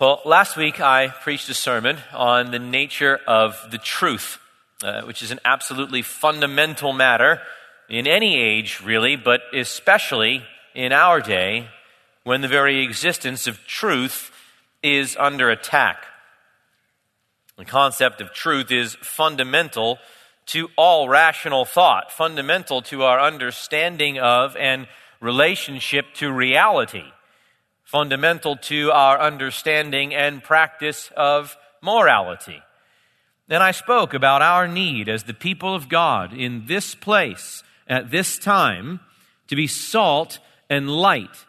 Well, last week I preached a sermon on the nature of the truth, uh, which is an absolutely fundamental matter in any age, really, but especially in our day when the very existence of truth is under attack. The concept of truth is fundamental to all rational thought, fundamental to our understanding of and relationship to reality fundamental to our understanding and practice of morality. Then I spoke about our need as the people of God in this place at this time to be salt and light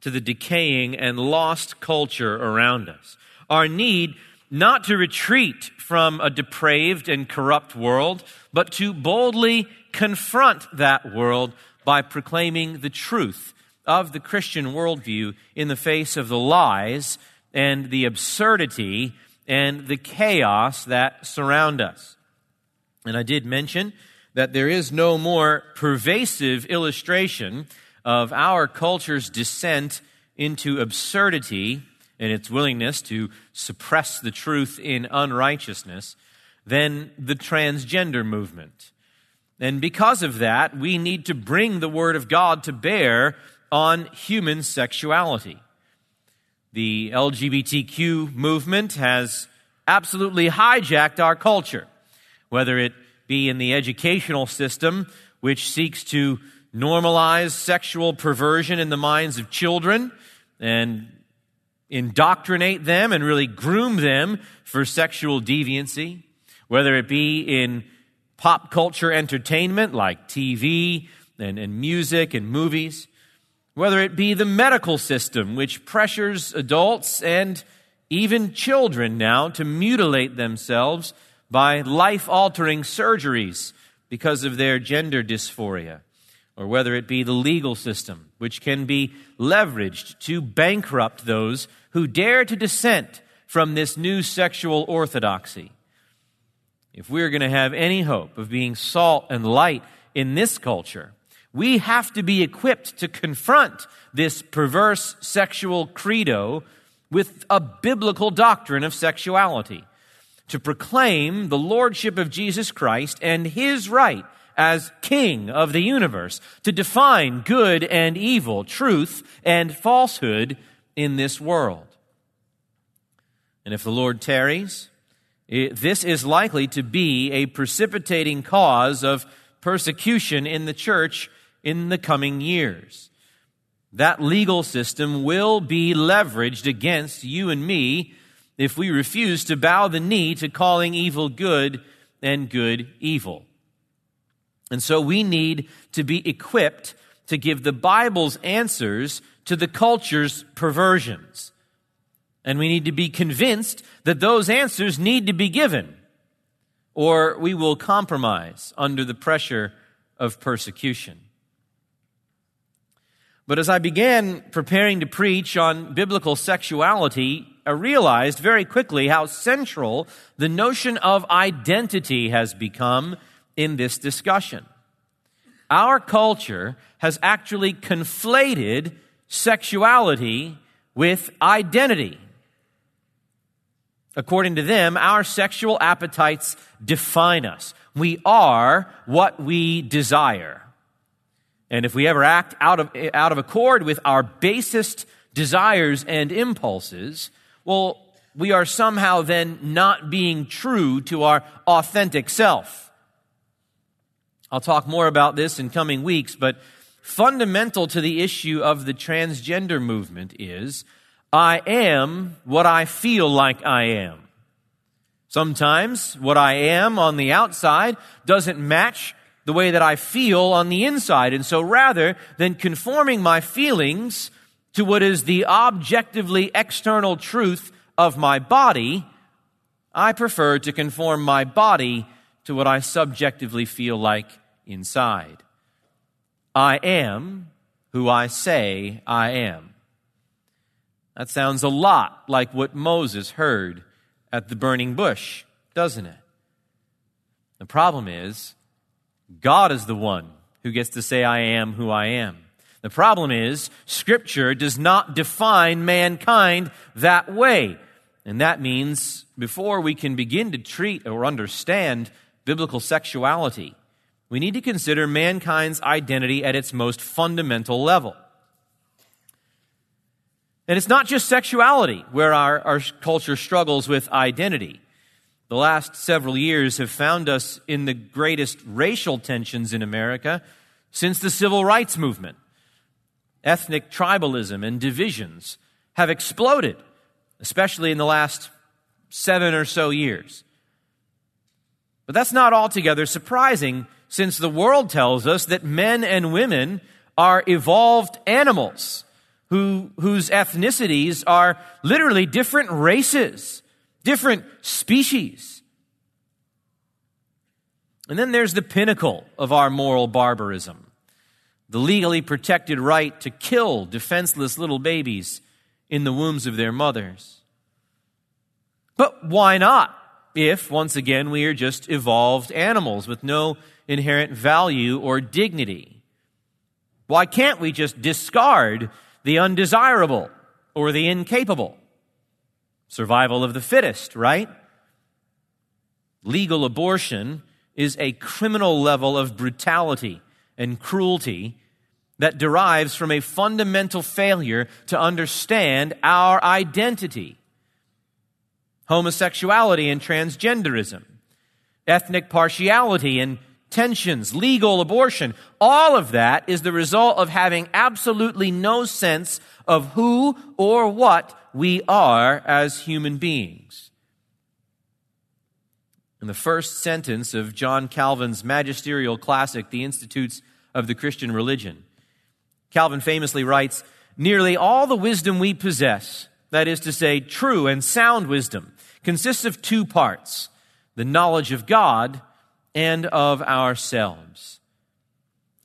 to the decaying and lost culture around us. Our need not to retreat from a depraved and corrupt world, but to boldly confront that world by proclaiming the truth of the Christian worldview in the face of the lies and the absurdity and the chaos that surround us. And I did mention that there is no more pervasive illustration of our culture's descent into absurdity and its willingness to suppress the truth in unrighteousness than the transgender movement. And because of that, we need to bring the Word of God to bear on human sexuality. The LGBTQ movement has absolutely hijacked our culture, whether it be in the educational system, which seeks to normalize sexual perversion in the minds of children and indoctrinate them and really groom them for sexual deviancy, whether it be in pop culture entertainment like TV and, and music and movies, whether it be the medical system, which pressures adults and even children now to mutilate themselves by life altering surgeries because of their gender dysphoria, or whether it be the legal system, which can be leveraged to bankrupt those who dare to dissent from this new sexual orthodoxy. If we're going to have any hope of being salt and light in this culture, we have to be equipped to confront this perverse sexual credo with a biblical doctrine of sexuality, to proclaim the lordship of Jesus Christ and his right as king of the universe, to define good and evil, truth and falsehood in this world. And if the Lord tarries, this is likely to be a precipitating cause of persecution in the church in the coming years. That legal system will be leveraged against you and me if we refuse to bow the knee to calling evil good and good evil. And so we need to be equipped to give the Bible's answers to the culture's perversions. And we need to be convinced that those answers need to be given, or we will compromise under the pressure of persecution. But as I began preparing to preach on biblical sexuality, I realized very quickly how central the notion of identity has become in this discussion. Our culture has actually conflated sexuality with identity. According to them, our sexual appetites define us. We are what we desire. And if we ever act out of, out of accord with our basest desires and impulses, well, we are somehow then not being true to our authentic self. I'll talk more about this in coming weeks, but fundamental to the issue of the transgender movement is I am what I feel like I am. Sometimes what I am on the outside doesn't match the way that I feel on the inside. And so rather than conforming my feelings to what is the objectively external truth of my body, I prefer to conform my body to what I subjectively feel like inside. I am who I say I am. That sounds a lot like what Moses heard at the burning bush, doesn't it? The problem is, God is the one who gets to say, I am who I am. The problem is, Scripture does not define mankind that way. And that means before we can begin to treat or understand biblical sexuality, we need to consider mankind's identity at its most fundamental level. And it's not just sexuality where our, our culture struggles with identity. The last several years have found us in the greatest racial tensions in America since the civil rights movement. Ethnic tribalism and divisions have exploded, especially in the last seven or so years. But that's not altogether surprising since the world tells us that men and women are evolved animals who, whose ethnicities are literally different races, different species. And then there's the pinnacle of our moral barbarism the legally protected right to kill defenseless little babies in the wombs of their mothers. But why not? If, once again, we are just evolved animals with no inherent value or dignity. Why can't we just discard the undesirable or the incapable. Survival of the fittest, right? Legal abortion is a criminal level of brutality and cruelty that derives from a fundamental failure to understand our identity. Homosexuality and transgenderism, ethnic partiality and tensions, legal abortion, all of that is the result of having absolutely no sense of who or what we are as human beings. In the first sentence of John Calvin's magisterial classic, The Institutes of the Christian Religion, Calvin famously writes, Nearly all the wisdom we possess, that is to say, true and sound wisdom, consists of two parts the knowledge of God and of ourselves.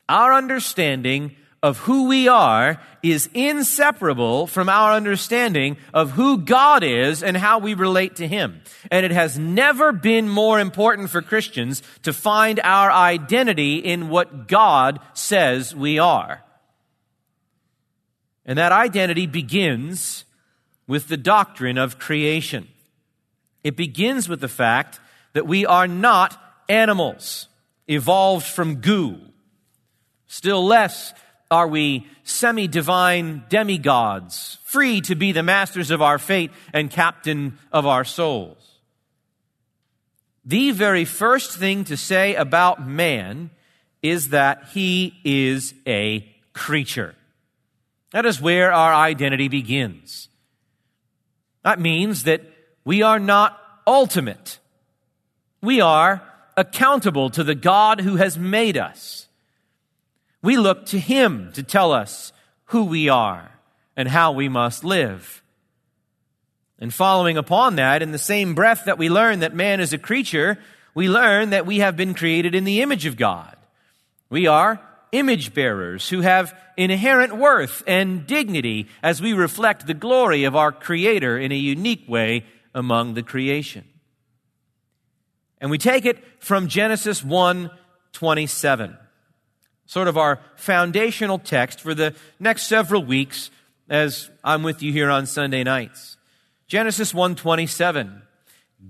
Our understanding of who we are is inseparable from our understanding of who God is and how we relate to Him. And it has never been more important for Christians to find our identity in what God says we are. And that identity begins with the doctrine of creation. It begins with the fact that we are not animals evolved from goo. Still less are we semi divine demigods, free to be the masters of our fate and captain of our souls. The very first thing to say about man is that he is a creature. That is where our identity begins. That means that we are not ultimate. We are accountable to the God who has made us. We look to Him to tell us who we are and how we must live. And following upon that, in the same breath that we learn that man is a creature, we learn that we have been created in the image of God. We are image bearers who have inherent worth and dignity as we reflect the glory of our Creator in a unique way among the creation. And we take it from Genesis 1 27, sort of our foundational text for the next several weeks as I'm with you here on Sunday nights. Genesis 1:27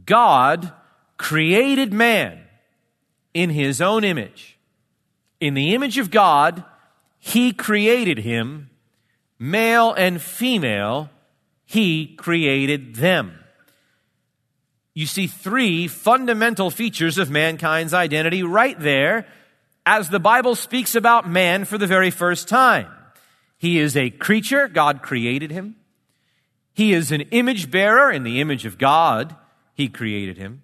God created man in his own image. In the image of God, he created him, male and female, he created them you see three fundamental features of mankind's identity right there as the Bible speaks about man for the very first time. He is a creature, God created him. He is an image bearer in the image of God, He created him.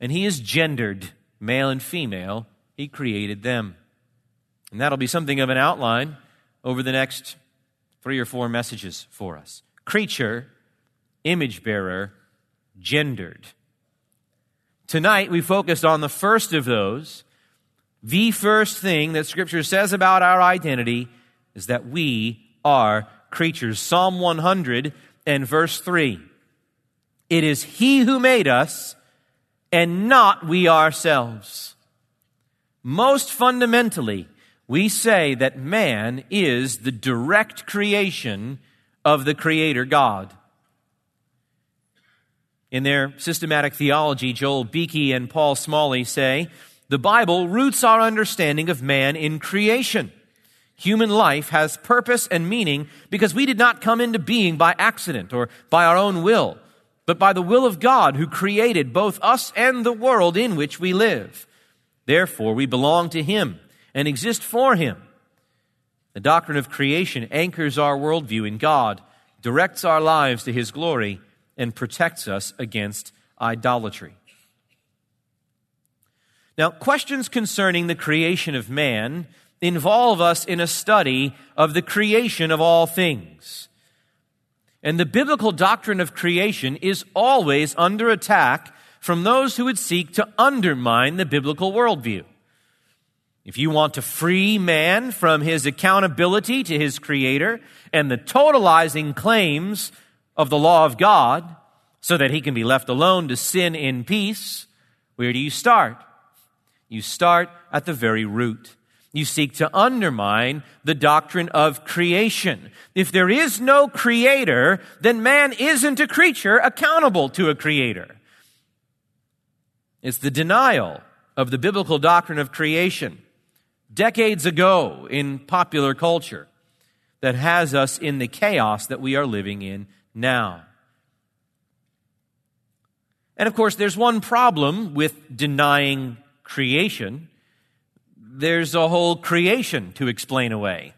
And he is gendered, male and female, He created them. And that'll be something of an outline over the next three or four messages for us. Creature, image bearer, gendered. Tonight, we focused on the first of those. The first thing that Scripture says about our identity is that we are creatures. Psalm 100 and verse 3. It is He who made us and not we ourselves. Most fundamentally, we say that man is the direct creation of the Creator God. In their systematic theology, Joel Beeke and Paul Smalley say the Bible roots our understanding of man in creation. Human life has purpose and meaning because we did not come into being by accident or by our own will, but by the will of God who created both us and the world in which we live. Therefore, we belong to Him and exist for Him. The doctrine of creation anchors our worldview in God, directs our lives to His glory, and protects us against idolatry. Now, questions concerning the creation of man involve us in a study of the creation of all things. And the biblical doctrine of creation is always under attack from those who would seek to undermine the biblical worldview. If you want to free man from his accountability to his creator and the totalizing claims of the law of God so that he can be left alone to sin in peace, where do you start? You start at the very root. You seek to undermine the doctrine of creation. If there is no creator, then man isn't a creature accountable to a creator. It's the denial of the biblical doctrine of creation decades ago in popular culture that has us in the chaos that we are living in now. And of course, there's one problem with denying creation. There's a whole creation to explain away.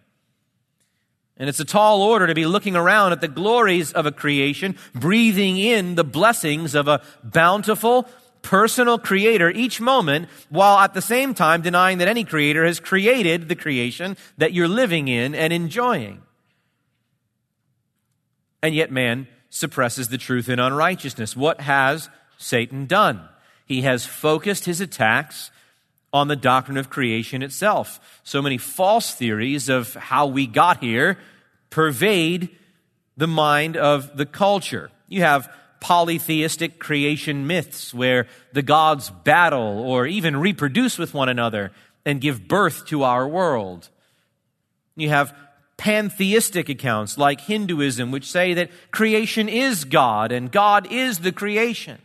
And it's a tall order to be looking around at the glories of a creation, breathing in the blessings of a bountiful, personal creator each moment, while at the same time denying that any creator has created the creation that you're living in and enjoying. And yet man suppresses the truth in unrighteousness. What has Satan done? He has focused his attacks on the doctrine of creation itself. So many false theories of how we got here pervade the mind of the culture. You have polytheistic creation myths where the gods battle or even reproduce with one another and give birth to our world. You have pantheistic accounts like Hinduism, which say that creation is God and God is the creation.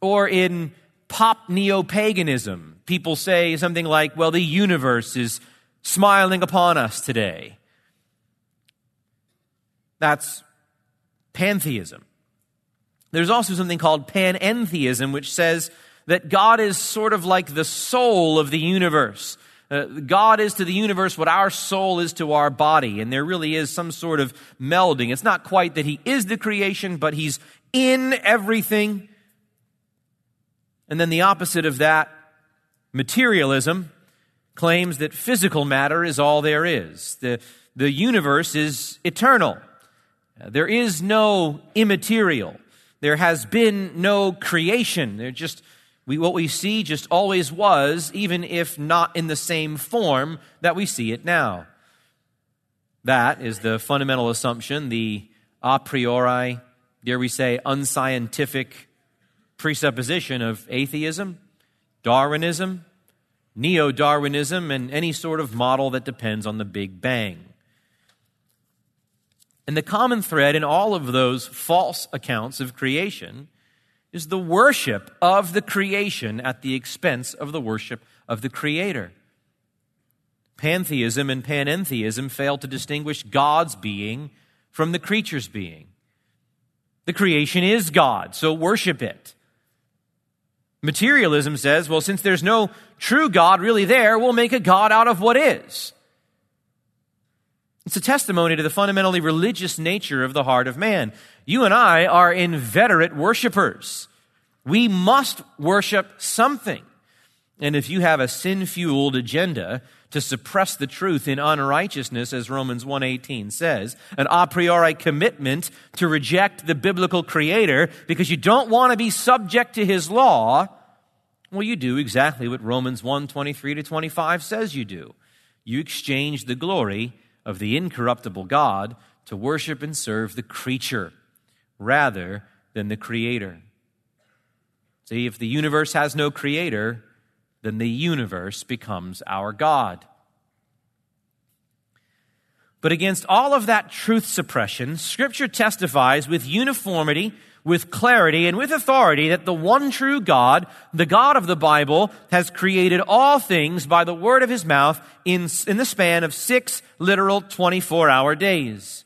Or in pop neo paganism, people say something like, well, the universe is smiling upon us today. That's pantheism. There's also something called panentheism, which says that God is sort of like the soul of the universe. Uh, God is to the universe what our soul is to our body, and there really is some sort of melding. It's not quite that He is the creation, but He's in everything. And then the opposite of that, materialism, claims that physical matter is all there is. The, the universe is eternal. There is no immaterial. There has been no creation. There just we, what we see just always was, even if not in the same form that we see it now. That is the fundamental assumption, the a priori, dare we say, unscientific presupposition of atheism, Darwinism, neo Darwinism, and any sort of model that depends on the Big Bang. And the common thread in all of those false accounts of creation is the worship of the creation at the expense of the worship of the Creator. Pantheism and panentheism fail to distinguish God's being from the creature's being. The creation is God, so worship it. Materialism says, well, since there's no true God really there, we'll make a God out of what is. It's a testimony to the fundamentally religious nature of the heart of man. You and I are inveterate worshipers. We must worship something. And if you have a sin-fueled agenda to suppress the truth in unrighteousness, as Romans 1.18 says, an a priori commitment to reject the biblical creator because you don't want to be subject to his law, well, you do exactly what Romans 1.23 to 25 says you do. You exchange the glory of the incorruptible God to worship and serve the creature rather than the creator. See, if the universe has no creator, then the universe becomes our God. But against all of that truth suppression, Scripture testifies with uniformity, with clarity, and with authority that the one true God, the God of the Bible, has created all things by the word of his mouth in, in the span of six literal 24 hour days.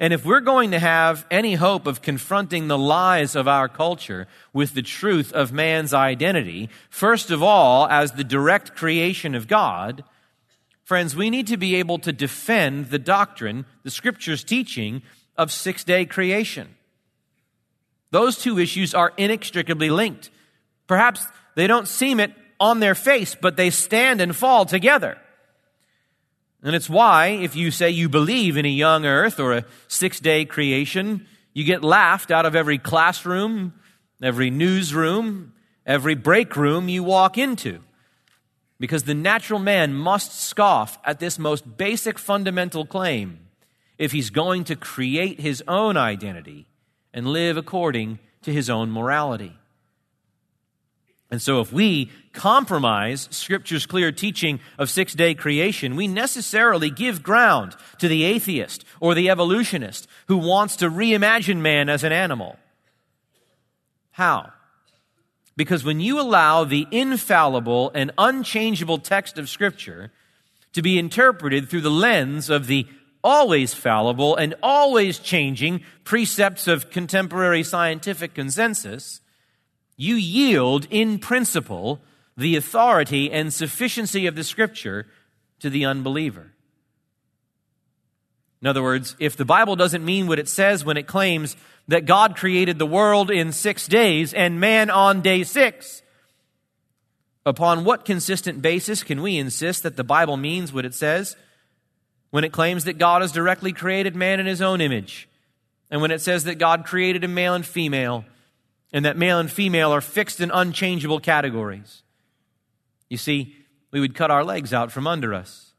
And if we're going to have any hope of confronting the lies of our culture with the truth of man's identity, first of all, as the direct creation of God, Friends, we need to be able to defend the doctrine, the scripture's teaching of six day creation. Those two issues are inextricably linked. Perhaps they don't seem it on their face, but they stand and fall together. And it's why, if you say you believe in a young earth or a six day creation, you get laughed out of every classroom, every newsroom, every break room you walk into because the natural man must scoff at this most basic fundamental claim if he's going to create his own identity and live according to his own morality. And so, if we compromise Scripture's clear teaching of six day creation, we necessarily give ground to the atheist or the evolutionist who wants to reimagine man as an animal. How? Because when you allow the infallible and unchangeable text of Scripture to be interpreted through the lens of the always fallible and always changing precepts of contemporary scientific consensus, you yield in principle the authority and sufficiency of the Scripture to the unbeliever. In other words, if the Bible doesn't mean what it says when it claims that God created the world in six days and man on day six. Upon what consistent basis can we insist that the Bible means what it says when it claims that God has directly created man in his own image? And when it says that God created a male and female, and that male and female are fixed and unchangeable categories? You see, we would cut our legs out from under us.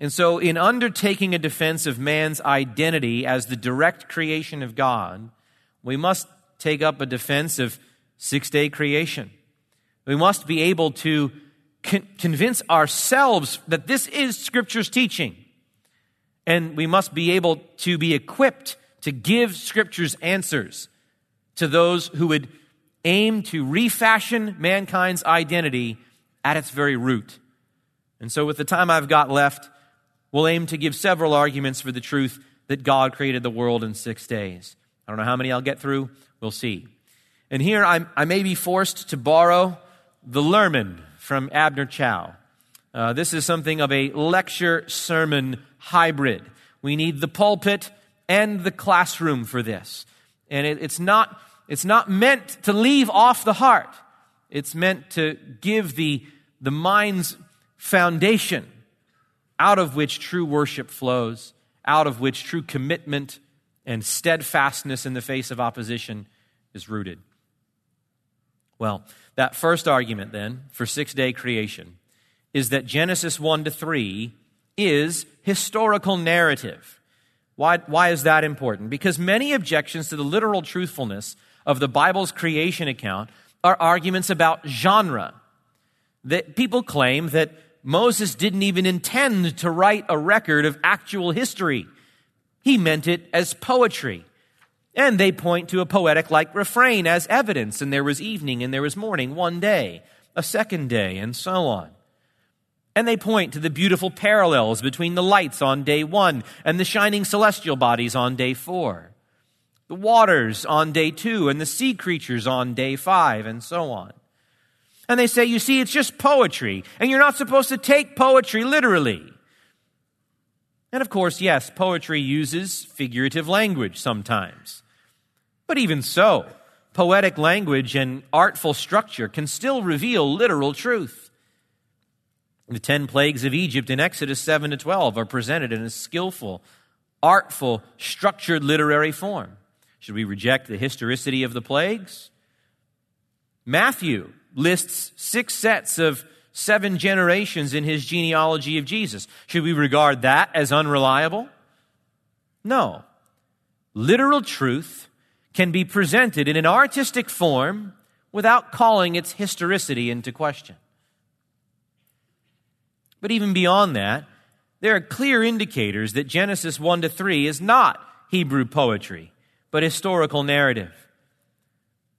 And so, in undertaking a defense of man's identity as the direct creation of God, we must take up a defense of six day creation. We must be able to con- convince ourselves that this is Scripture's teaching. And we must be able to be equipped to give Scripture's answers to those who would aim to refashion mankind's identity at its very root. And so, with the time I've got left, we'll aim to give several arguments for the truth that God created the world in six days. I don't know how many I'll get through. We'll see. And here I'm, i may be forced to borrow the Lerman from Abner Chou. Uh, this is something of a lecture sermon hybrid. We need the pulpit and the classroom for this. And it, it's, not, it's not meant to leave off the heart. It's meant to give the, the mind's foundation out of which true worship flows, out of which true commitment and steadfastness in the face of opposition is rooted. Well, that first argument then for six day creation is that Genesis 1 to 3 is historical narrative. Why, why is that important? Because many objections to the literal truthfulness of the Bible's creation account are arguments about genre. That people claim that Moses didn't even intend to write a record of actual history. He meant it as poetry. And they point to a poetic like refrain as evidence. And there was evening and there was morning one day, a second day, and so on. And they point to the beautiful parallels between the lights on day one and the shining celestial bodies on day four, the waters on day two and the sea creatures on day five, and so on. And they say, you see, it's just poetry, and you're not supposed to take poetry literally. And of course, yes, poetry uses figurative language sometimes. But even so, poetic language and artful structure can still reveal literal truth. The ten plagues of Egypt in Exodus 7 to 12 are presented in a skillful, artful, structured literary form. Should we reject the historicity of the plagues? Matthew lists six sets of seven generations in his genealogy of Jesus. Should we regard that as unreliable? No. Literal truth can be presented in an artistic form without calling its historicity into question. But even beyond that, there are clear indicators that Genesis 1 to 3 is not Hebrew poetry, but historical narrative.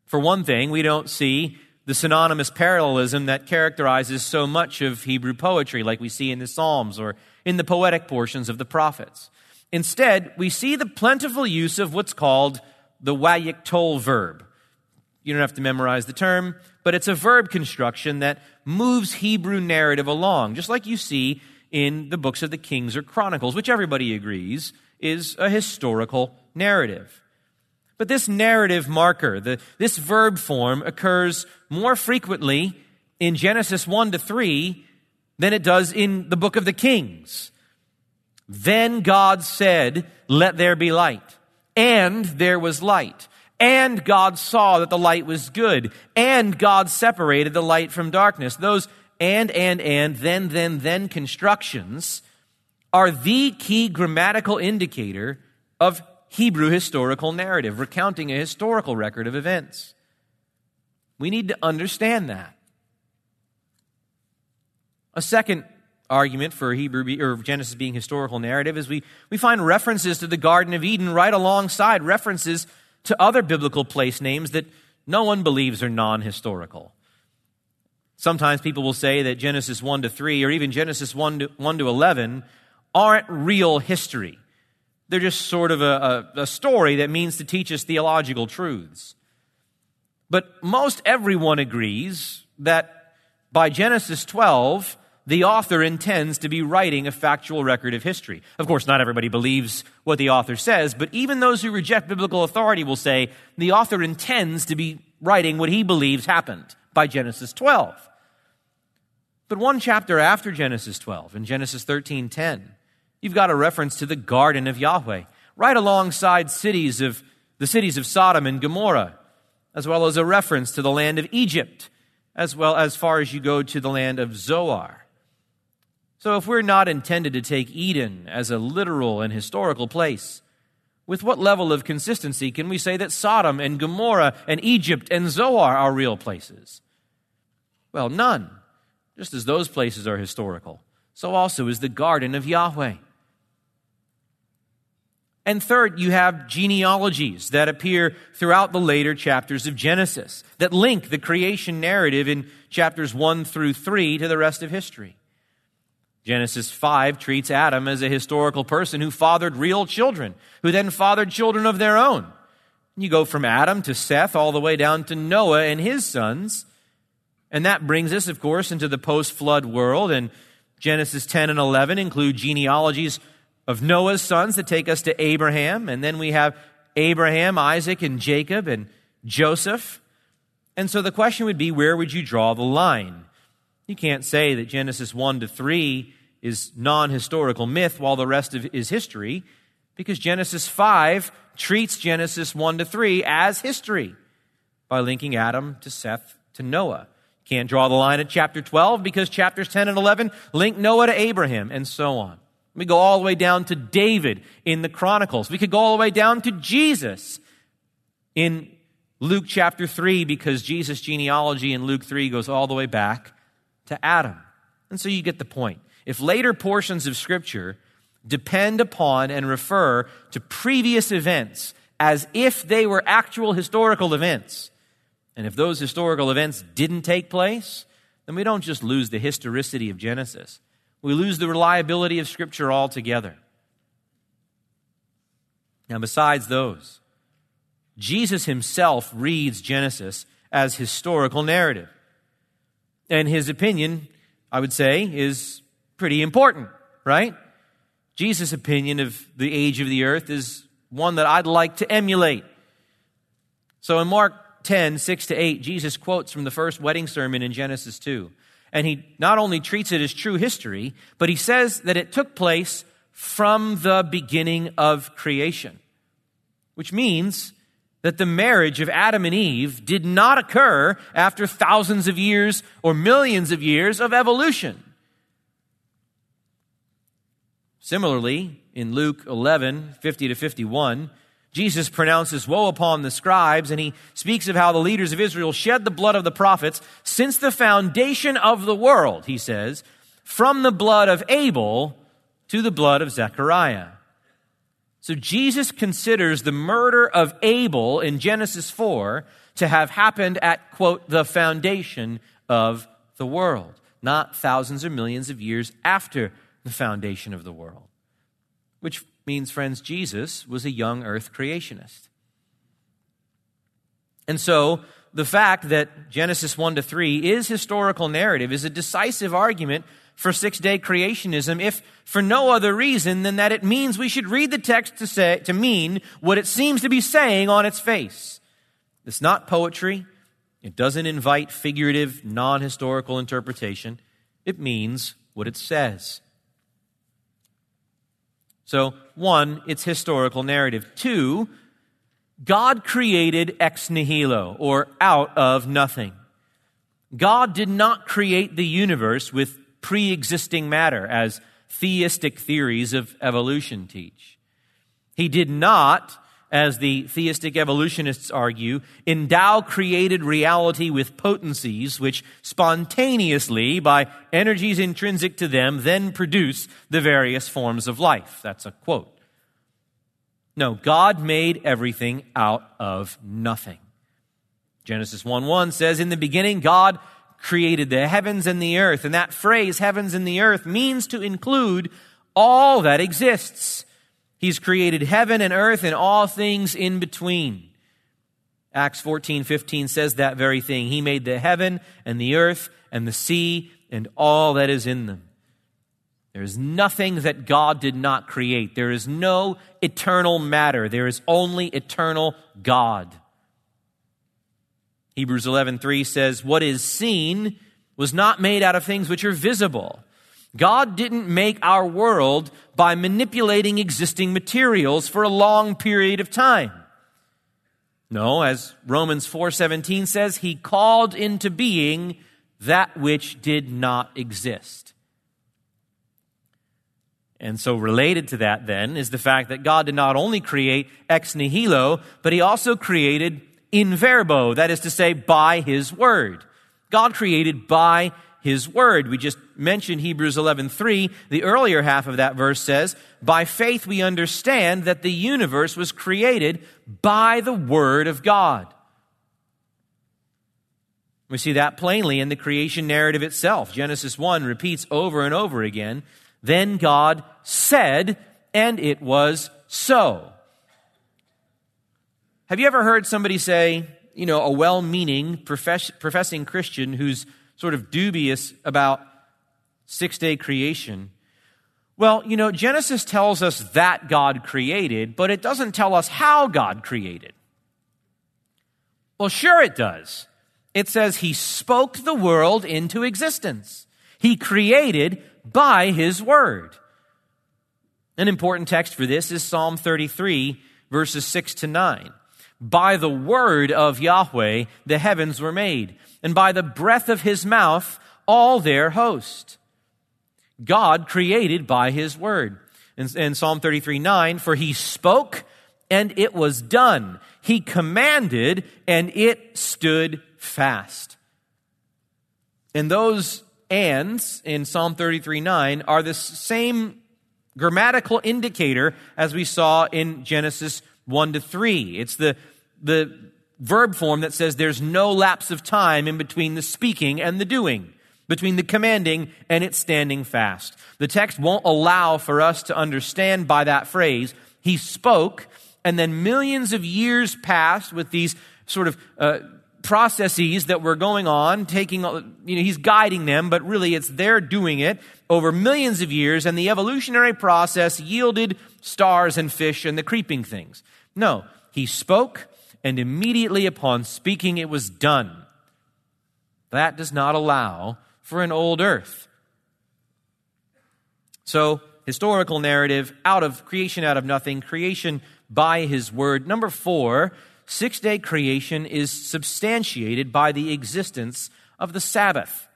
For one thing, we don't see the synonymous parallelism that characterizes so much of Hebrew poetry, like we see in the Psalms or in the poetic portions of the prophets. Instead, we see the plentiful use of what's called the wayyiqtol verb. You don't have to memorize the term, but it's a verb construction that moves Hebrew narrative along, just like you see in the books of the Kings or Chronicles, which everybody agrees is a historical narrative. But this narrative marker, the, this verb form, occurs more frequently in Genesis 1 to 3 than it does in the book of the Kings. Then God said, Let there be light. And there was light. And God saw that the light was good. And God separated the light from darkness. Those and, and, and, then, then, then constructions are the key grammatical indicator of Hebrew historical narrative, recounting a historical record of events. We need to understand that. A second argument for Hebrew or Genesis being historical narrative is we, we find references to the Garden of Eden right alongside references to other biblical place names that no one believes are non historical. Sometimes people will say that Genesis 1 to 3 or even Genesis 1 to, 1 to 11 aren't real history. They're just sort of a, a, a story that means to teach us theological truths. But most everyone agrees that by Genesis 12, the author intends to be writing a factual record of history. Of course, not everybody believes what the author says, but even those who reject biblical authority will say the author intends to be writing what he believes happened by Genesis 12. But one chapter after Genesis 12, in Genesis 13:10, you've got a reference to the garden of Yahweh, right alongside cities of the cities of Sodom and Gomorrah, as well as a reference to the land of Egypt, as well as far as you go to the land of Zoar. So if we're not intended to take Eden as a literal and historical place, with what level of consistency can we say that Sodom and Gomorrah and Egypt and Zoar are real places? Well, none. Just as those places are historical, so also is the garden of Yahweh. And third, you have genealogies that appear throughout the later chapters of Genesis that link the creation narrative in chapters 1 through 3 to the rest of history. Genesis 5 treats Adam as a historical person who fathered real children, who then fathered children of their own. You go from Adam to Seth all the way down to Noah and his sons. And that brings us, of course, into the post flood world. And Genesis 10 and 11 include genealogies of Noah's sons that take us to Abraham. And then we have Abraham, Isaac, and Jacob, and Joseph. And so the question would be where would you draw the line? You can't say that Genesis 1 to 3 is non historical myth while the rest of is history, because Genesis 5 treats Genesis 1 to 3 as history by linking Adam to Seth to Noah. Can't draw the line at chapter 12 because chapters 10 and 11 link Noah to Abraham and so on. We go all the way down to David in the Chronicles. We could go all the way down to Jesus in Luke chapter 3 because Jesus' genealogy in Luke 3 goes all the way back to Adam. And so you get the point. If later portions of Scripture depend upon and refer to previous events as if they were actual historical events, and if those historical events didn't take place, then we don't just lose the historicity of Genesis, we lose the reliability of Scripture altogether. Now, besides those, Jesus himself reads Genesis as historical narrative. And his opinion, I would say, is pretty important, right? Jesus' opinion of the age of the earth is one that I'd like to emulate. So in Mark 10, 6 to 8, Jesus quotes from the first wedding sermon in Genesis 2. And he not only treats it as true history, but he says that it took place from the beginning of creation, which means that the marriage of Adam and Eve did not occur after thousands of years or millions of years of evolution. Similarly, in Luke 11, 50 to 51, Jesus pronounces woe upon the scribes, and he speaks of how the leaders of Israel shed the blood of the prophets since the foundation of the world, he says, from the blood of Abel to the blood of Zechariah. So Jesus considers the murder of Abel in Genesis 4 to have happened at, quote, the foundation of the world, not thousands or millions of years after the foundation of the world. Which means, friends, Jesus was a young earth creationist. And so, the fact that Genesis 1 to 3 is historical narrative is a decisive argument for six day creationism, if for no other reason than that it means we should read the text to, say, to mean what it seems to be saying on its face. It's not poetry. It doesn't invite figurative, non historical interpretation. It means what it says. So, one, it's historical narrative. Two, God created ex nihilo, or out of nothing. God did not create the universe with pre existing matter, as theistic theories of evolution teach. He did not as the theistic evolutionists argue, endow created reality with potencies which spontaneously, by energies intrinsic to them, then produce the various forms of life. That's a quote. No, God made everything out of nothing. Genesis 1 1 says, In the beginning, God created the heavens and the earth. And that phrase, heavens and the earth, means to include all that exists. He's created heaven and earth and all things in between. Acts 14, 15 says that very thing. He made the heaven and the earth and the sea and all that is in them. There is nothing that God did not create. There is no eternal matter. There is only eternal God. Hebrews 11:3 says, "What is seen was not made out of things which are visible." God didn't make our world by manipulating existing materials for a long period of time. No, as Romans 4:17 says, he called into being that which did not exist. And so related to that then is the fact that God did not only create ex nihilo, but he also created in verbo, that is to say by his word. God created by his word. We just mentioned Hebrews 11:3. The earlier half of that verse says, "By faith we understand that the universe was created by the word of God." We see that plainly in the creation narrative itself. Genesis 1 repeats over and over again, "Then God said, and it was so." Have you ever heard somebody say, you know, a well-meaning profess- professing Christian who's sort of dubious about six day creation. Well, you know, Genesis tells us that God created, but it doesn't tell us how God created. Well, sure it does. It says he spoke the world into existence. He created by his word. An important text for this is Psalm 33, verses 6 to 9. By the word of Yahweh the heavens were made, and by the breath of his mouth all their host. God created by his word. In, in Psalm 33 9, for he spoke and it was done. He commanded and it stood fast. And those ands in Psalm 33 9 are the same grammatical indicator as we saw in Genesis 1 to 3. It's the, the verb form that says there's no lapse of time in between the speaking and the doing, between the commanding and its standing fast. The text won't allow for us to understand by that phrase, he spoke, and then millions of years passed with these sort of uh, processes that were going on, taking, you know, he's guiding them, but really it's they're doing it over millions of years, and the evolutionary process yielded stars and fish and the creeping things. No, he spoke, and immediately upon speaking, it was done. That does not allow for an old earth. So, historical narrative out of creation out of nothing, creation by his word. Number four, six day creation is substantiated by the existence of the Sabbath.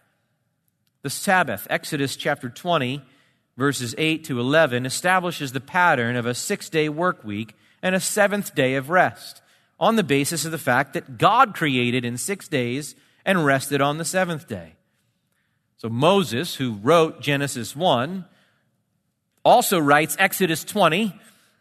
The Sabbath, Exodus chapter 20, verses 8 to 11, establishes the pattern of a six day work week and a seventh day of rest, on the basis of the fact that God created in six days and rested on the seventh day. So Moses, who wrote Genesis 1, also writes Exodus 20,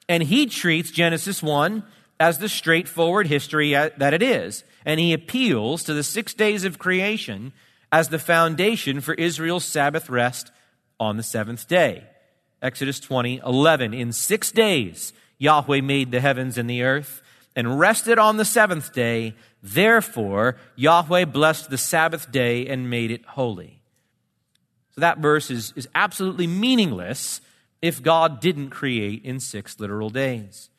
and he treats Genesis 1 as the straightforward history that it is. And he appeals to the six days of creation as the foundation for Israel's Sabbath rest on the seventh day. Exodus 20, 11. In six days, Yahweh made the heavens and the earth and rested on the seventh day. Therefore, Yahweh blessed the Sabbath day and made it holy. So that verse is, is absolutely meaningless if God didn't create in six literal days.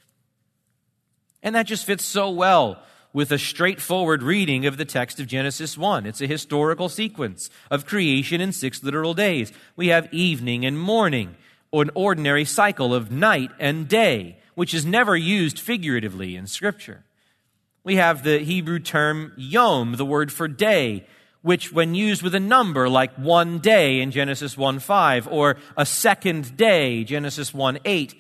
And that just fits so well with a straightforward reading of the text of Genesis 1. It's a historical sequence of creation in six literal days. We have evening and morning, or an ordinary cycle of night and day, which is never used figuratively in Scripture. We have the Hebrew term yom, the word for day, which when used with a number like one day in Genesis 1 5, or a second day, Genesis 1 8,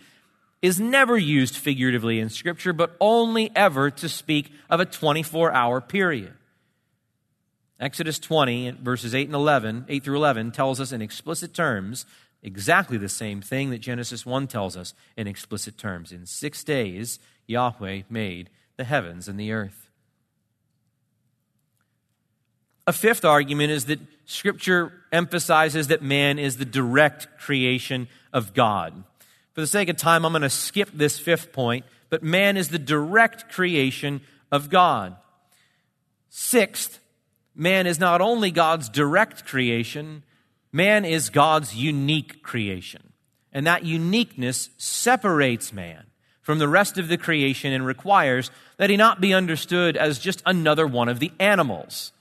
is never used figuratively in Scripture, but only ever to speak of a 24 hour period. Exodus 20, verses 8 and 11, 8 through 11, tells us in explicit terms exactly the same thing that Genesis 1 tells us in explicit terms. In six days, Yahweh made the heavens and the earth. A fifth argument is that Scripture emphasizes that man is the direct creation of God. For the sake of time, I'm going to skip this fifth point, but man is the direct creation of God. Sixth, man is not only God's direct creation, man is God's unique creation. And that uniqueness separates man from the rest of the creation and requires that he not be understood as just another one of the animals.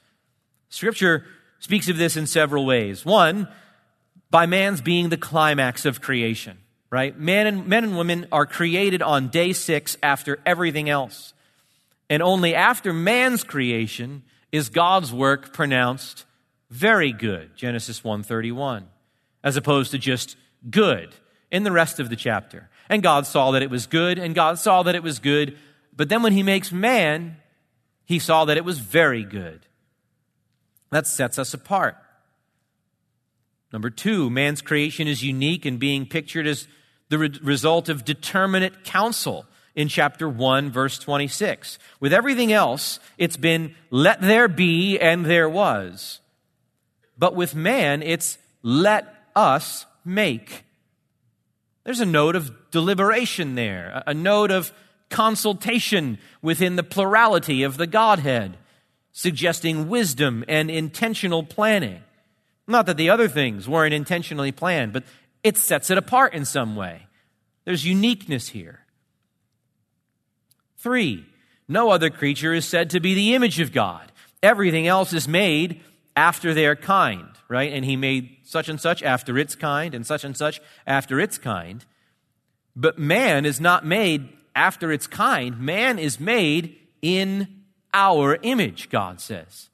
Scripture speaks of this in several ways. One, by man's being the climax of creation right? Men and, men and women are created on day six after everything else. And only after man's creation is God's work pronounced very good, Genesis 1:31, as opposed to just good in the rest of the chapter. And God saw that it was good, and God saw that it was good, but then when he makes man, he saw that it was very good. That sets us apart. Number two, man's creation is unique in being pictured as the re- result of determinate counsel in chapter 1, verse 26. With everything else, it's been let there be and there was. But with man, it's let us make. There's a note of deliberation there, a note of consultation within the plurality of the Godhead, suggesting wisdom and intentional planning. Not that the other things weren't intentionally planned, but it sets it apart in some way. There's uniqueness here. Three, no other creature is said to be the image of God. Everything else is made after their kind, right? And he made such and such after its kind, and such and such after its kind. But man is not made after its kind. Man is made in our image, God says.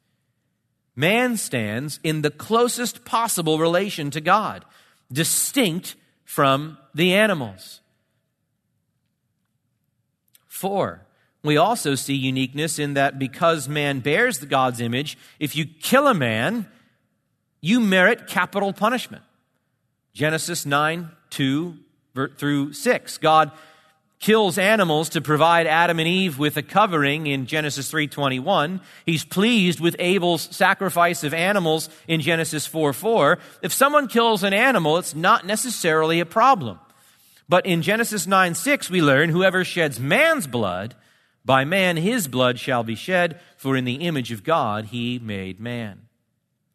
Man stands in the closest possible relation to God distinct from the animals. Four, we also see uniqueness in that because man bears the God's image, if you kill a man, you merit capital punishment. Genesis 9, 2 through 6. God kills animals to provide Adam and Eve with a covering in Genesis 3:21. He's pleased with Abel's sacrifice of animals in Genesis 4:4. If someone kills an animal, it's not necessarily a problem. But in Genesis 9:6 we learn whoever sheds man's blood, by man his blood shall be shed, for in the image of God he made man.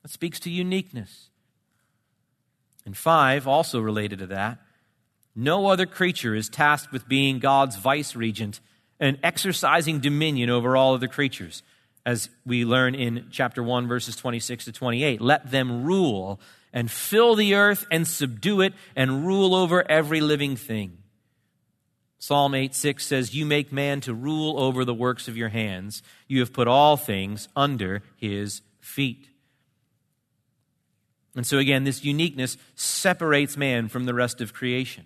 That speaks to uniqueness. And 5 also related to that, no other creature is tasked with being God's vice regent and exercising dominion over all other creatures, as we learn in chapter 1, verses 26 to 28. Let them rule and fill the earth and subdue it and rule over every living thing. Psalm 8 6 says, You make man to rule over the works of your hands. You have put all things under his feet. And so, again, this uniqueness separates man from the rest of creation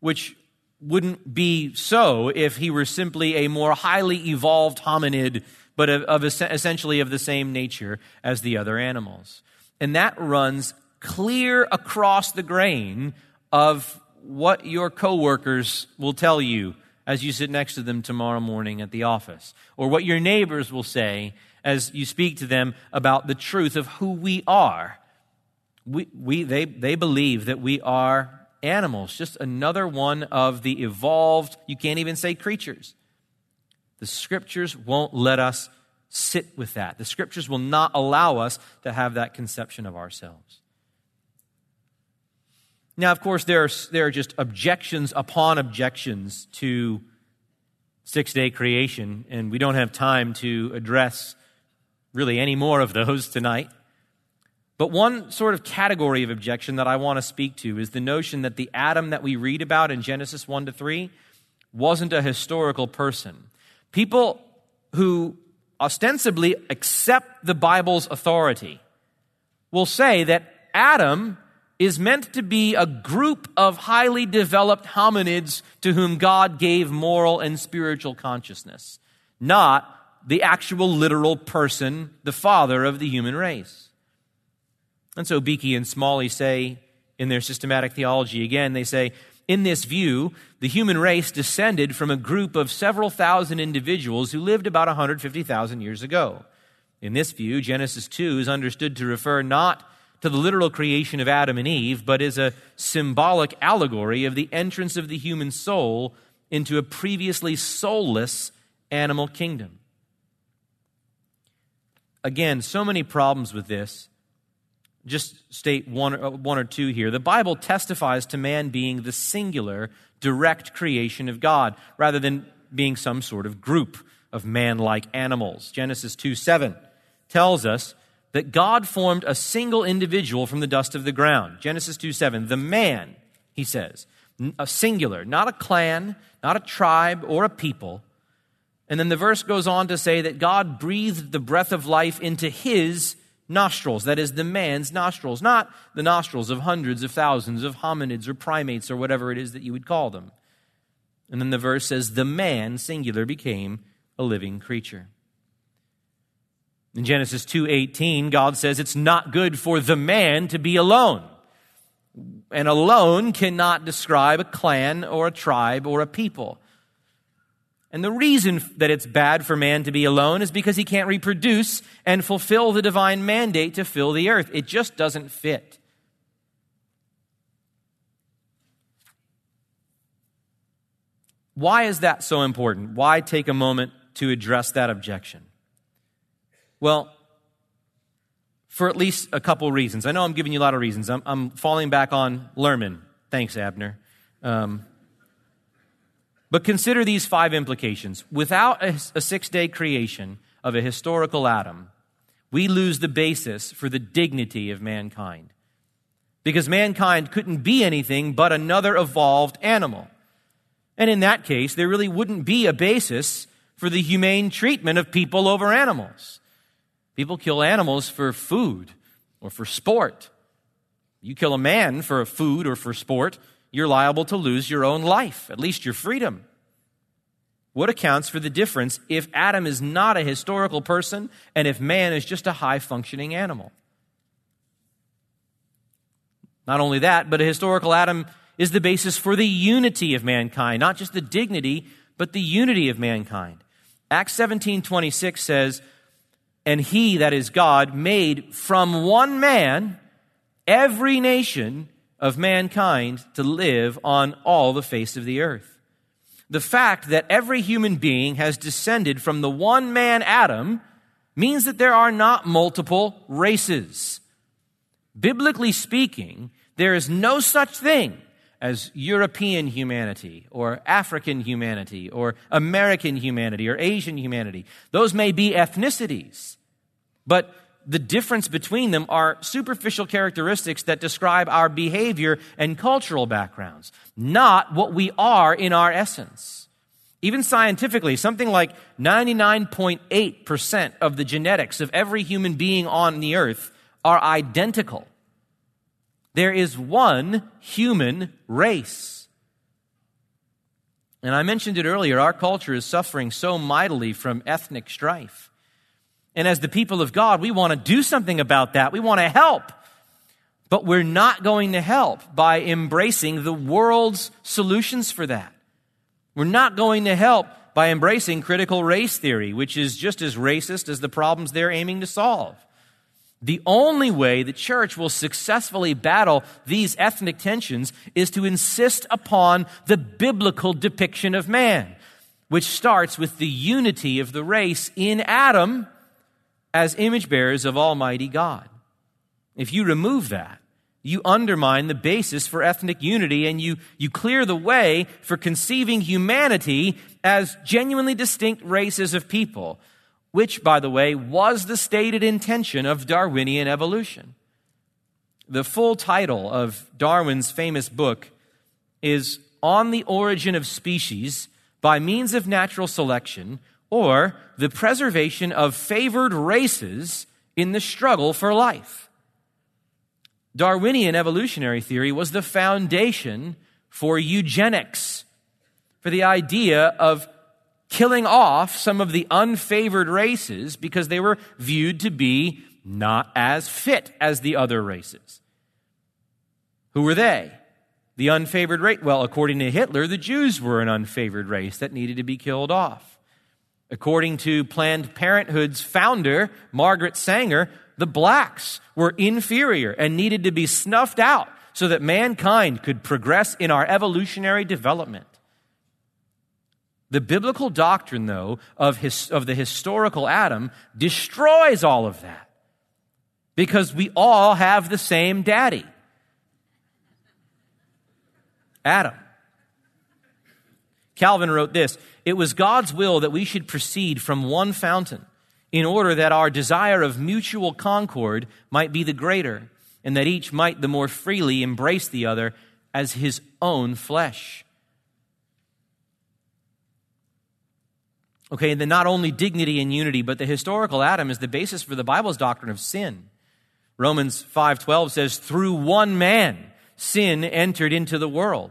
which wouldn't be so if he were simply a more highly evolved hominid, but of, of essentially of the same nature as the other animals. And that runs clear across the grain of what your coworkers will tell you as you sit next to them tomorrow morning at the office, or what your neighbors will say as you speak to them about the truth of who we are. We, we, they, they believe that we are animals, just another one of the evolved, you can't even say creatures. The scriptures won't let us sit with that. The scriptures will not allow us to have that conception of ourselves. Now, of course, there are, there are just objections upon objections to six day creation, and we don't have time to address really any more of those tonight. But one sort of category of objection that I want to speak to is the notion that the Adam that we read about in Genesis 1 to 3 wasn't a historical person. People who ostensibly accept the Bible's authority will say that Adam is meant to be a group of highly developed hominids to whom God gave moral and spiritual consciousness, not the actual literal person, the father of the human race. And so Beeke and Smalley say in their systematic theology again, they say, in this view, the human race descended from a group of several thousand individuals who lived about 150,000 years ago. In this view, Genesis 2 is understood to refer not to the literal creation of Adam and Eve, but is a symbolic allegory of the entrance of the human soul into a previously soulless animal kingdom. Again, so many problems with this just state one, uh, one or two here. The Bible testifies to man being the singular, direct creation of God, rather than being some sort of group of man like animals. Genesis 2 7 tells us that God formed a single individual from the dust of the ground. Genesis 2 7, the man, he says, a singular, not a clan, not a tribe or a people. And then the verse goes on to say that God breathed the breath of life into his nostrils, that is, the man's nostrils, not the nostrils of hundreds of thousands of hominids or primates or whatever it is that you would call them. And then the verse says, the man, singular, became a living creature. In Genesis 2:18, God says it's not good for the man to be alone. And alone cannot describe a clan or a tribe or a people. And the reason that it's bad for man to be alone is because he can't reproduce and fulfill the divine mandate to fill the earth. It just doesn't fit. Why is that so important? Why take a moment to address that objection? Well, for at least a couple reasons. I know I'm giving you a lot of reasons. I'm, I'm falling back on Lerman. Thanks, Abner. Um, but consider these five implications. Without a, a six day creation of a historical Adam, we lose the basis for the dignity of mankind. Because mankind couldn't be anything but another evolved animal. And in that case, there really wouldn't be a basis for the humane treatment of people over animals. People kill animals for food or for sport. You kill a man for food or for sport, you're liable to lose your own life, at least your freedom. What accounts for the difference if Adam is not a historical person and if man is just a high functioning animal? Not only that, but a historical Adam is the basis for the unity of mankind, not just the dignity, but the unity of mankind. Acts 17 26 says, And he, that is God, made from one man every nation of mankind to live on all the face of the earth. The fact that every human being has descended from the one man Adam means that there are not multiple races. Biblically speaking, there is no such thing as European humanity or African humanity or American humanity or Asian humanity. Those may be ethnicities, but the difference between them are superficial characteristics that describe our behavior and cultural backgrounds, not what we are in our essence. Even scientifically, something like 99.8% of the genetics of every human being on the earth are identical. There is one human race. And I mentioned it earlier, our culture is suffering so mightily from ethnic strife. And as the people of God, we want to do something about that. We want to help. But we're not going to help by embracing the world's solutions for that. We're not going to help by embracing critical race theory, which is just as racist as the problems they're aiming to solve. The only way the church will successfully battle these ethnic tensions is to insist upon the biblical depiction of man, which starts with the unity of the race in Adam as image bearers of Almighty God. If you remove that, you undermine the basis for ethnic unity and you, you clear the way for conceiving humanity as genuinely distinct races of people which, by the way, was the stated intention of Darwinian evolution. The full title of Darwin's famous book is On the Origin of Species by Means of Natural Selection or The Preservation of Favored Races in the Struggle for Life. Darwinian evolutionary theory was the foundation for eugenics, for the idea of killing off some of the unfavored races because they were viewed to be not as fit as the other races. Who were they? The unfavored race? Well, according to Hitler, the Jews were an unfavored race that needed to be killed off. According to Planned Parenthood's founder, Margaret Sanger, the blacks were inferior and needed to be snuffed out so that mankind could progress in our evolutionary development. The biblical doctrine, though, of, his, of the historical Adam destroys all of that because we all have the same daddy Adam. Calvin wrote this It was God's will that we should proceed from one fountain in order that our desire of mutual concord might be the greater, and that each might the more freely embrace the other as his own flesh. Okay, and then not only dignity and unity, but the historical Adam is the basis for the Bible's doctrine of sin. Romans 5:12 says through one man sin entered into the world.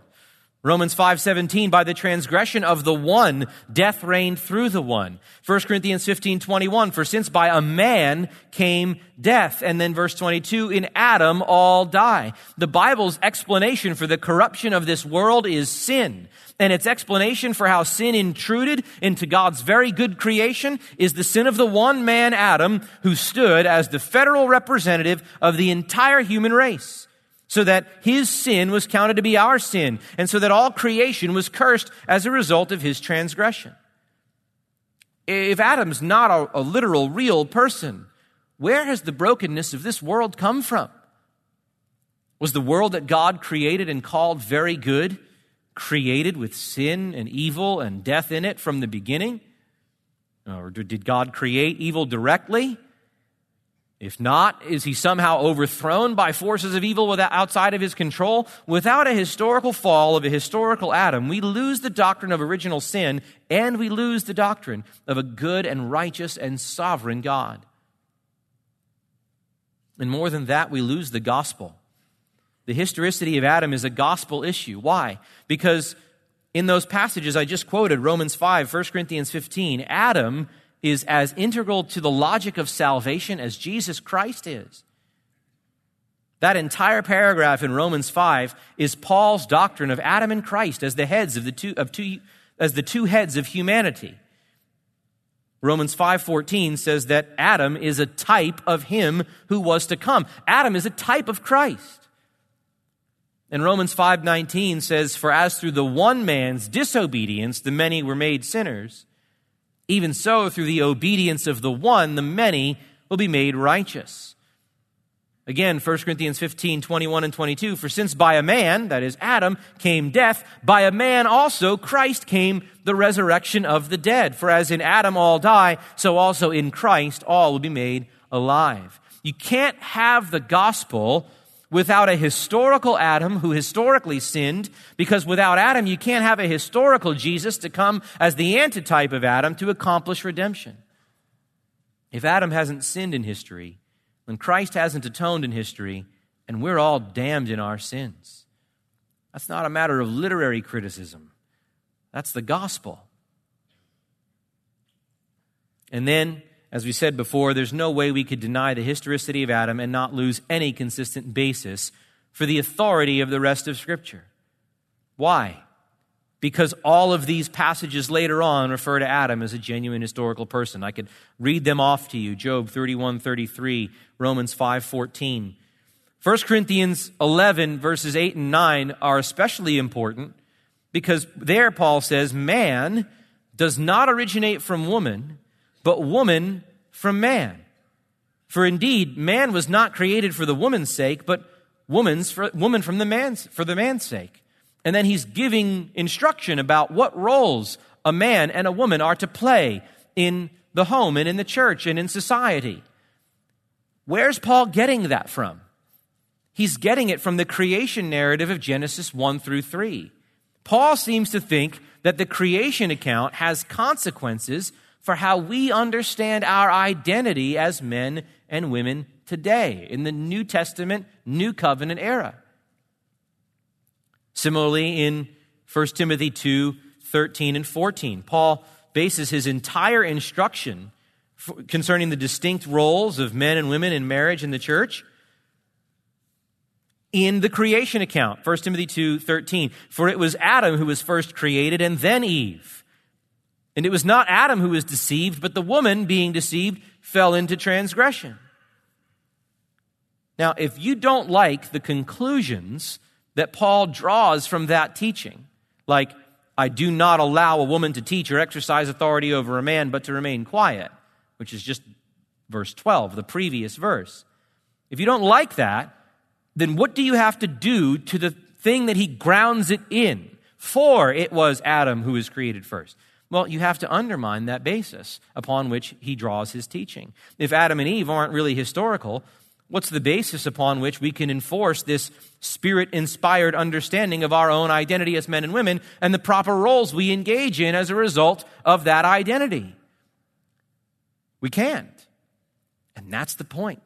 Romans 5:17 by the transgression of the one death reigned through the one. 1 Corinthians 15:21 for since by a man came death and then verse 22 in Adam all die. The Bible's explanation for the corruption of this world is sin. And its explanation for how sin intruded into God's very good creation is the sin of the one man Adam who stood as the federal representative of the entire human race so that his sin was counted to be our sin, and so that all creation was cursed as a result of his transgression. If Adam's not a, a, literal, real person, where has the brokenness of this world come from? Was the world that God created and called very good created with sin and evil and death in it from the beginning? Or did God create evil directly? If not, is he somehow overthrown by forces of evil without, outside of his control? Without a historical fall of a historical Adam, we lose the doctrine of original sin and we lose the doctrine of a good and righteous and sovereign God. And more than that, we lose the gospel. The historicity of Adam is a gospel issue. Why? Because in those passages I just quoted, Romans 5, 1 Corinthians 15, Adam is as integral to the logic of salvation as Jesus Christ is. That entire paragraph in Romans 5 is Paul's doctrine of Adam and Christ as the heads of the two, of two as the two heads of humanity. Romans 5:14 says that Adam is a type of him who was to come. Adam is a type of Christ. And Romans 5:19 says for as through the one man's disobedience the many were made sinners, even so, through the obedience of the one, the many will be made righteous. Again, 1 Corinthians 15, 21 and 22. For since by a man, that is Adam, came death, by a man also Christ came the resurrection of the dead. For as in Adam all die, so also in Christ all will be made alive. You can't have the gospel without a historical Adam who historically sinned, because without Adam, you can't have a historical Jesus to come as the antitype of Adam to accomplish redemption. If Adam hasn't sinned in history, when Christ hasn't atoned in history, and we're all damned in our sins. That's not a matter of literary criticism. That's the gospel. And then, as we said before, there's no way we could deny the historicity of Adam and not lose any consistent basis for the authority of the rest of Scripture. Why? Because all of these passages later on refer to Adam as a genuine historical person. I could read them off to you Job 31 33, Romans 5 14. 1 Corinthians 11, verses 8 and 9 are especially important because there Paul says, Man does not originate from woman, but woman from man. For indeed, man was not created for the woman's sake, but woman's for, woman from the man's, for the man's sake. And then he's giving instruction about what roles a man and a woman are to play in the home and in the church and in society. Where's Paul getting that from? He's getting it from the creation narrative of Genesis 1 through 3. Paul seems to think that the creation account has consequences for how we understand our identity as men and women today in the New Testament, New Covenant era. Similarly, in 1 Timothy 2 13 and 14, Paul bases his entire instruction concerning the distinct roles of men and women in marriage in the church in the creation account 1 timothy 2 13 for it was adam who was first created and then eve and it was not adam who was deceived but the woman being deceived fell into transgression now if you don't like the conclusions that paul draws from that teaching like i do not allow a woman to teach or exercise authority over a man but to remain quiet which is just verse 12 the previous verse if you don't like that then what do you have to do to the thing that he grounds it in? For it was Adam who was created first. Well, you have to undermine that basis upon which he draws his teaching. If Adam and Eve aren't really historical, what's the basis upon which we can enforce this spirit inspired understanding of our own identity as men and women and the proper roles we engage in as a result of that identity? We can't. And that's the point.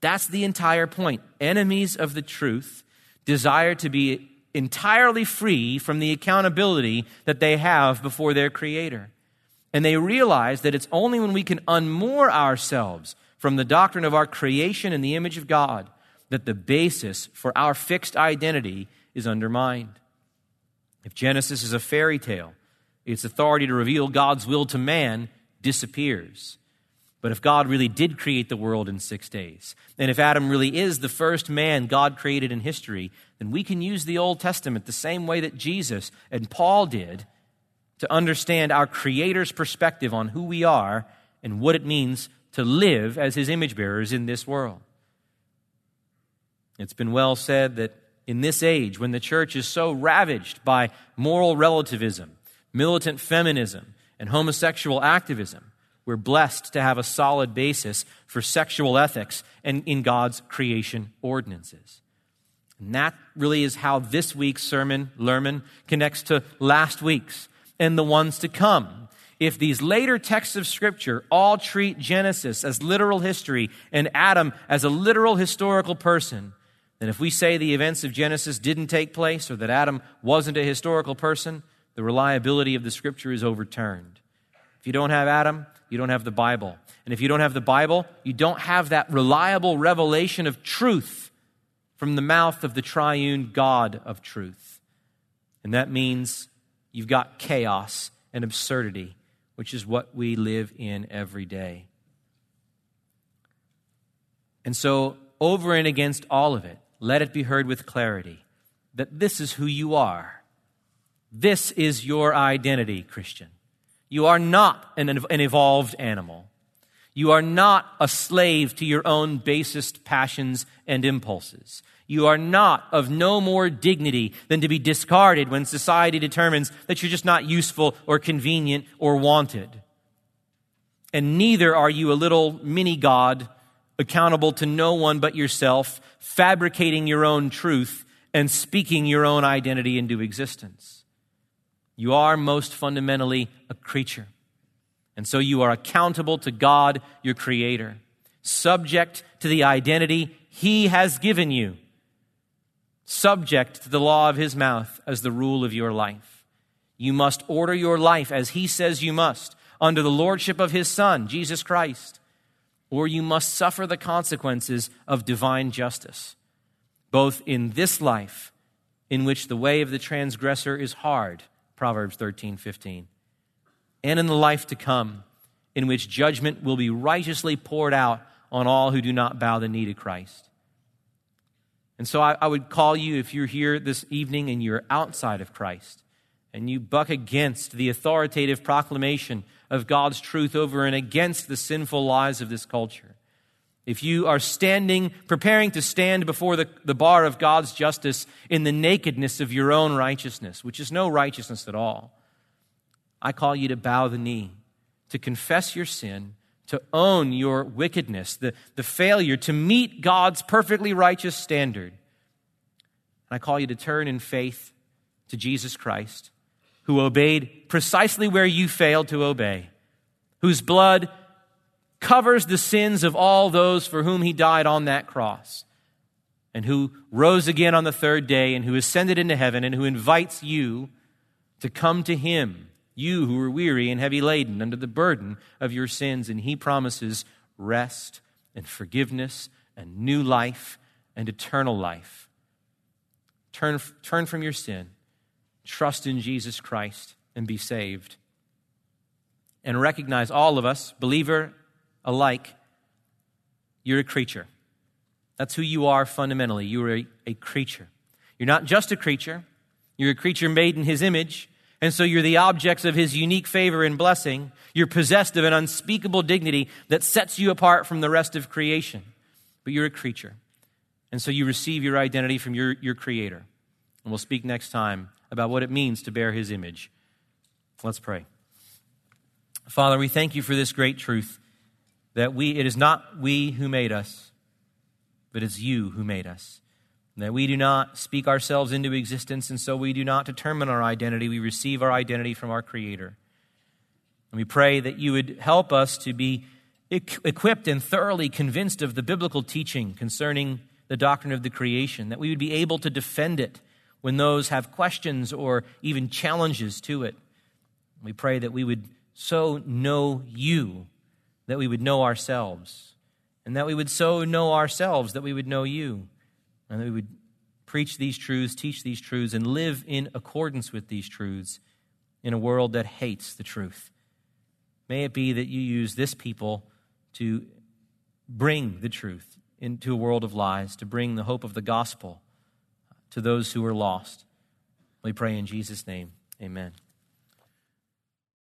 That's the entire point. Enemies of the truth desire to be entirely free from the accountability that they have before their Creator. And they realize that it's only when we can unmoor ourselves from the doctrine of our creation in the image of God that the basis for our fixed identity is undermined. If Genesis is a fairy tale, its authority to reveal God's will to man disappears. But if God really did create the world in six days, and if Adam really is the first man God created in history, then we can use the Old Testament the same way that Jesus and Paul did to understand our Creator's perspective on who we are and what it means to live as His image bearers in this world. It's been well said that in this age, when the church is so ravaged by moral relativism, militant feminism, and homosexual activism, we're blessed to have a solid basis for sexual ethics and in God's creation ordinances. And that really is how this week's sermon, Lerman, connects to last week's and the ones to come. If these later texts of Scripture all treat Genesis as literal history and Adam as a literal historical person, then if we say the events of Genesis didn't take place or that Adam wasn't a historical person, the reliability of the Scripture is overturned. If you don't have Adam, you don't have the Bible. And if you don't have the Bible, you don't have that reliable revelation of truth from the mouth of the triune God of truth. And that means you've got chaos and absurdity, which is what we live in every day. And so, over and against all of it, let it be heard with clarity that this is who you are. This is your identity, Christian. You are not an, an evolved animal. You are not a slave to your own basest passions and impulses. You are not of no more dignity than to be discarded when society determines that you're just not useful or convenient or wanted. And neither are you a little mini God accountable to no one but yourself, fabricating your own truth and speaking your own identity into existence. You are most fundamentally a creature. And so you are accountable to God, your Creator, subject to the identity He has given you, subject to the law of His mouth as the rule of your life. You must order your life as He says you must, under the lordship of His Son, Jesus Christ, or you must suffer the consequences of divine justice, both in this life, in which the way of the transgressor is hard, Proverbs 13, 15, and in the life to come, in which judgment will be righteously poured out on all who do not bow the knee to Christ. And so I, I, would call you, if you're here this evening and you're outside of Christ, and you buck against the authoritative proclamation of God's truth over and against the sinful lies of this culture, if you are standing, preparing to stand before the, the bar of God's justice in the nakedness of your own righteousness, which is no righteousness at all, I call you to bow the knee, to confess your sin, to own your wickedness, the, the failure to meet God's perfectly righteous standard. And I call you to turn in faith to Jesus Christ who obeyed precisely where you failed to obey, whose blood covers the sins of all those for whom he died on that cross, and who rose again on the third day, and who ascended into heaven, and who invites you to come to him, you who are weary and heavy laden under the burden of your sins, and he promises rest and forgiveness and new life and eternal life. Turn, turn from your sin trust in Jesus Christ and be saved. And recognize all of us, believer alike, you're a creature. That's who you are fundamentally. You're a, a creature. You're not just a creature, you're a creature made in his image. And so you're the objects of his unique favor and blessing. You're possessed of an unspeakable dignity that sets you apart from the rest of creation. But you're a creature. And so you receive your identity from your, your creator. And we'll speak next time about what it means to bear his image. Let's pray. Father, we thank you for this great truth that we it is not we who made us, but it's you who made us. That we do not speak ourselves into existence, and so we do not determine our identity. We receive our identity from our Creator. And we pray that you would help us to be equipped and thoroughly convinced of the biblical teaching concerning the doctrine of the creation, that we would be able to defend it when those have questions or even challenges to it. We pray that we would so know you that we would know ourselves, and that we would so know ourselves that we would know you, and that we would preach these truths, teach these truths, and live in accordance with these truths in a world that hates the truth. May it be that you use this people to bring the truth into a world of lies, to bring the hope of the gospel to those who are lost. We pray in Jesus' name. Amen.